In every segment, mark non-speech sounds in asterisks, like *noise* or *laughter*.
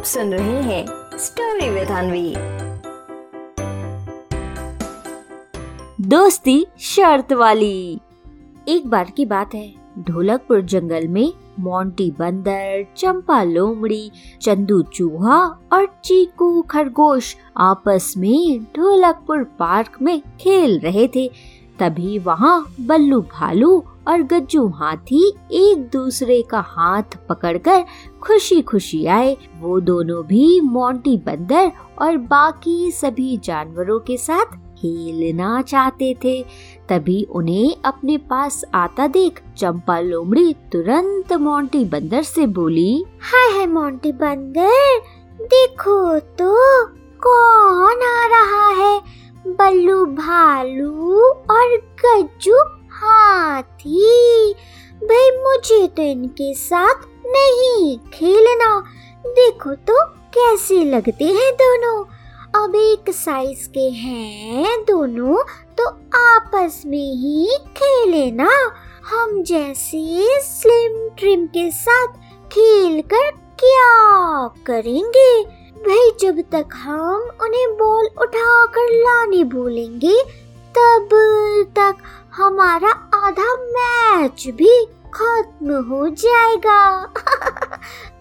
आप सुन रहे हैं स्टोरी विद अनवी दोस्ती शर्त वाली। एक बार की बात है, ढोलकपुर जंगल में मोंटी बंदर, चंपा लोमड़ी, चंदू चूहा और चीकू खरगोश आपस में ढोलकपुर पार्क में खेल रहे थे। तभी वहाँ बल्लू भालू और गज्जू हाथी एक दूसरे का हाथ पकड़कर खुशी खुशी आए। वो दोनों भी मोंटी बंदर और बाकी सभी जानवरों के साथ खेलना चाहते थे। तभी उन्हें अपने पास आता देख चंपा लोमड़ी तुरंत मोंटी बंदर से बोली, हाय हाय मोंटी बंदर, देखो तो कौन आ रहा है? बल्लू भालू और गज्जू हाथी भाई, मुझे तो इनके साथ नहीं खेलना। देखो तो कैसे लगते हैं दोनों। अब एक साइज़ के हैं दोनों तो आपस में ही खेले ना। हम जैसे स्लिम ट्रिम के साथ खेल कर क्या करेंगे? भाई, जब तक हम उन्हें बॉल उठा कर लाने बोलेंगे, तब तक हमारा आधा मैच भी खत्म हो जाएगा। *laughs*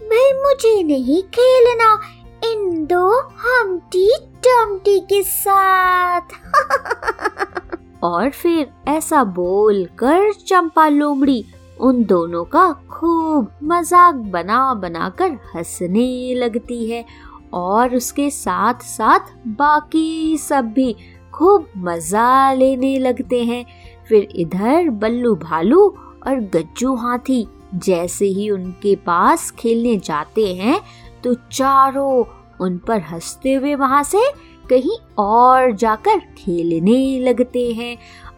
भाई, मुझे नहीं खेलना। इन दो हमटी टमटी के साथ। *laughs* और फिर ऐसा बोल कर चंपा लोमड़ी उन दोनों का खूब मज़ाक बना बना कर हंसने लगती है और उसके साथ साथ बाकी सब भी खूब मज़ा लेने लगते हैं। फिर इधर बल्लू भालू और गज्जू हाथी जैसे ही उनके पास खेलने जाते हैं तो चारों उन पर हँसते हुए वहाँ से कहीं और जाकर खेलने लगते हैं।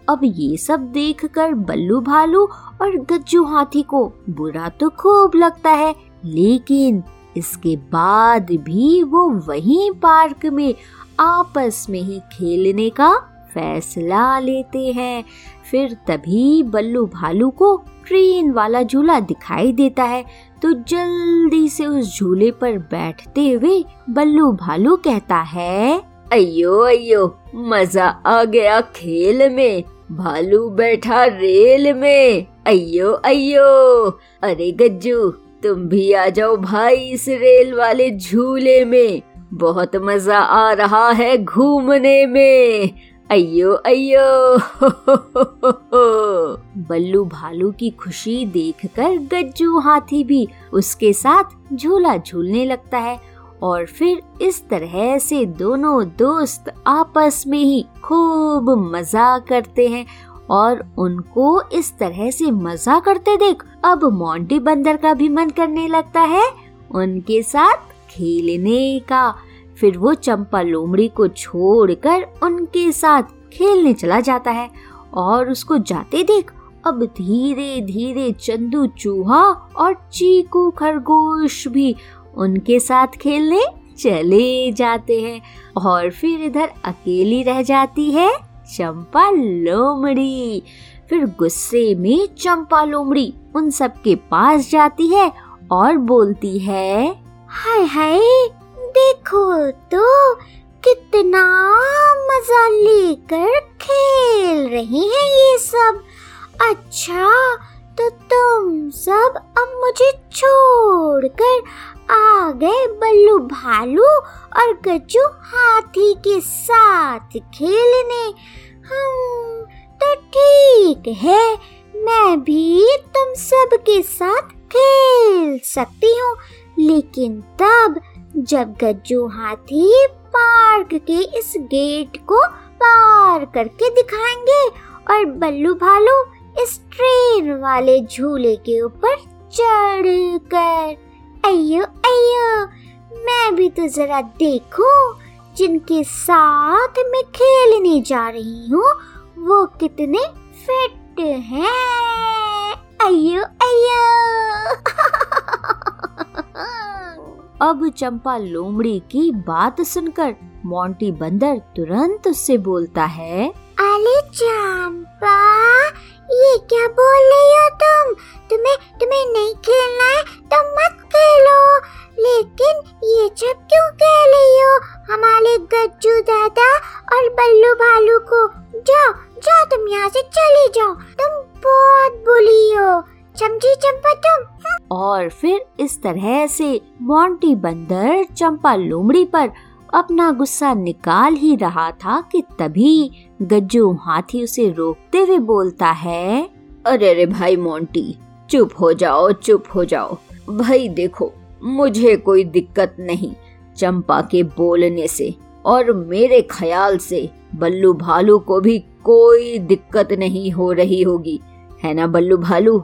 अब ये सब देखकर बल्लू भालू और गज्जू हाथी को बुरा तो खूब लगता है, लेकिन इसके बाद भी वो वहीं पार्क में आपस में ही खेलने का फैसला लेते हैं। फिर तभी बल्लू भालू को ट्रेन वाला झूला दिखाई देता है। तो जल्दी से उस झूले पर बैठते हुए बल्लू भालू कहता है अयो अयो मज़ा आ गया खेल में। भालू बैठा रेल में। अयो अयो अरे गज्जू, तुम भी आ जाओ भाई इस रेल वाले झूले में। बहुत मज़ा आ रहा है घूमने में। अयो अयो *laughs* बल्लू भालू की खुशी देखकर गज्जू हाथी भी उसके साथ झूला झूलने लगता है और फिर इस तरह से दोनों दोस्त आपस में ही खूब मज़ा करते हैं और उनको इस तरह से मज़ा करते देख अब मोंटी बंदर का भी मन करने लगता है उनके साथ खेलने का। फिर वो चंपा लोमड़ी को छोड़कर उनके साथ खेलने चला जाता है और उसको जाते देख अब धीरे धीरे चंदू चूहा और चीकू खरगोश भी उनके साथ खेलने चले जाते हैं और फिर इधर अकेली रह जाती है चंपा लोमड़ी। फिर गुस्से में चंपा लोमड़ी उन सब के पास जाती है और बोलती है, हाय हाय देखो तो कितना मज़ा लेकर खेल रहे हैं ये सब। अच्छा तो तुम सब अब मुझे छोड़कर आ गए बल्लू भालू और गज्जू हाथी के साथ खेलने। हम तो ठीक है, मैं भी तुम सब के साथ खेल सकती हूँ, लेकिन तब जब गज्जू हाथी पार्क के इस गेट को पार करके दिखाएँगे और बल्लू भालू इस ट्रेन वाले झूले के ऊपर चढ़ कर अयो अयो मैं भी तो जरा देखूँ, जिनके साथ मैं खेलने जा रही हूँ, वो कितने फिट हैं। अयो अयो *laughs* अब चंपा लोमड़ी की बात सुनकर मोंटी बंदर तुरंत उससे बोलता है, अरे चंपा, ये क्या बोल रही हो तुम? तुम्हें तुम्हें नहीं खेलना है? और फिर इस तरह से मोंटी बंदर चंपा लोमड़ी पर अपना गुस्सा निकाल ही रहा था कि तभी गज्जू हाथी उसे रोकते हुए बोलता है, अरे अरे भाई मोंटी चुप हो जाओ, चुप हो जाओ। भाई देखो, मुझे कोई दिक्कत नहीं चंपा के बोलने से और मेरे ख्याल से बल्लू भालू को भी कोई दिक्कत नहीं हो रही होगी। है ना बल्लू भालू?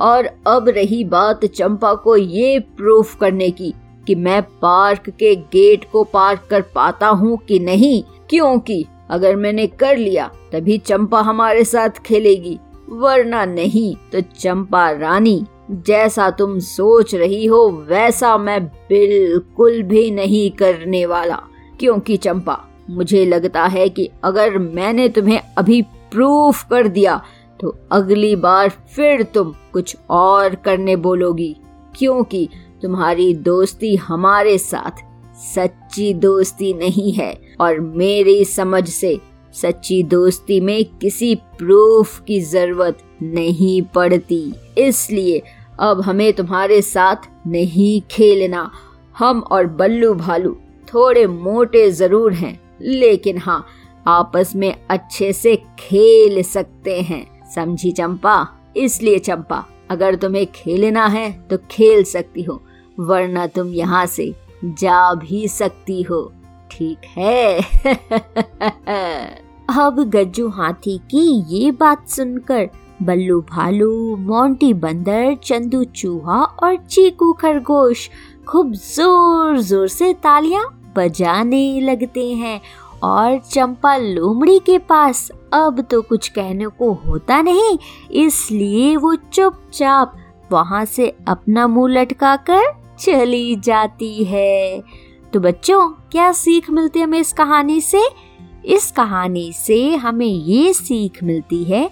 और अब रही बात चंपा को ये प्रूफ करने की कि मैं पार्क के गेट को पार कर पाता हूँ कि नहीं। क्योंकि अगर मैंने कर लिया, तभी चंपा हमारे साथ खेलेगी। वरना नहीं तो चंपा रानी, जैसा तुम सोच रही हो, वैसा मैं बिल्कुल भी नहीं करने वाला। क्योंकि चंपा, मुझे लगता है कि अगर मैंने तुम्हें अभी प्रूफ कर दिया तो अगली बार फिर तुम कुछ और करने बोलोगी, क्योंकि तुम्हारी दोस्ती हमारे साथ सच्ची दोस्ती नहीं है और मेरी समझ से सच्ची दोस्ती में किसी प्रूफ की ज़रूरत नहीं पड़ती। इसलिए अब हमें तुम्हारे साथ नहीं खेलना। हम और बल्लू भालू थोड़े मोटे ज़रूर हैं, लेकिन हाँ आपस में अच्छे से खेल सकते हैं। समझी चंपा? इसलिए चंपा, अगर तुम्हें खेलना है तो खेल सकती हो, वरना तुम यहाँ से जा भी सकती हो। ठीक है? *laughs* अब गज्जू हाथी की ये बात सुनकर बल्लू भालू, मोंटी बंदर, चंदू चूहा और चीकू खरगोश खूब ज़ोर ज़ोर से तालियाँ बजाने लगते हैं और चंपा लोमड़ी के पास अब तो कुछ कहने को होता नहीं, इसलिए वो चुपचाप वहाँ से अपना मुँह लटका कर चली जाती है। तो बच्चों, क्या सीख मिलती है हमें इस कहानी से? इस कहानी से हमें ये सीख मिलती है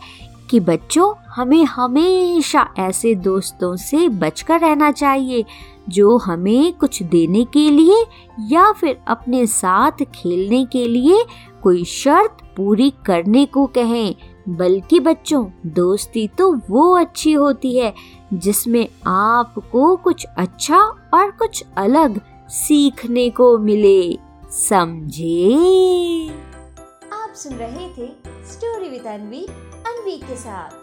कि बच्चों, हमें हमेशा ऐसे दोस्तों से बचकर रहना चाहिए, जो हमें कुछ देने के लिए या फिर अपने साथ खेलने के लिए कोई शर्त पूरी करने को कहें, बल्कि बच्चों, दोस्ती तो वो अच्छी होती है, जिसमें आपको कुछ अच्छा और कुछ अलग सीखने को मिले। समझे? आप सुन रहे थे स्टोरी विद अनवी अनवी के साथ।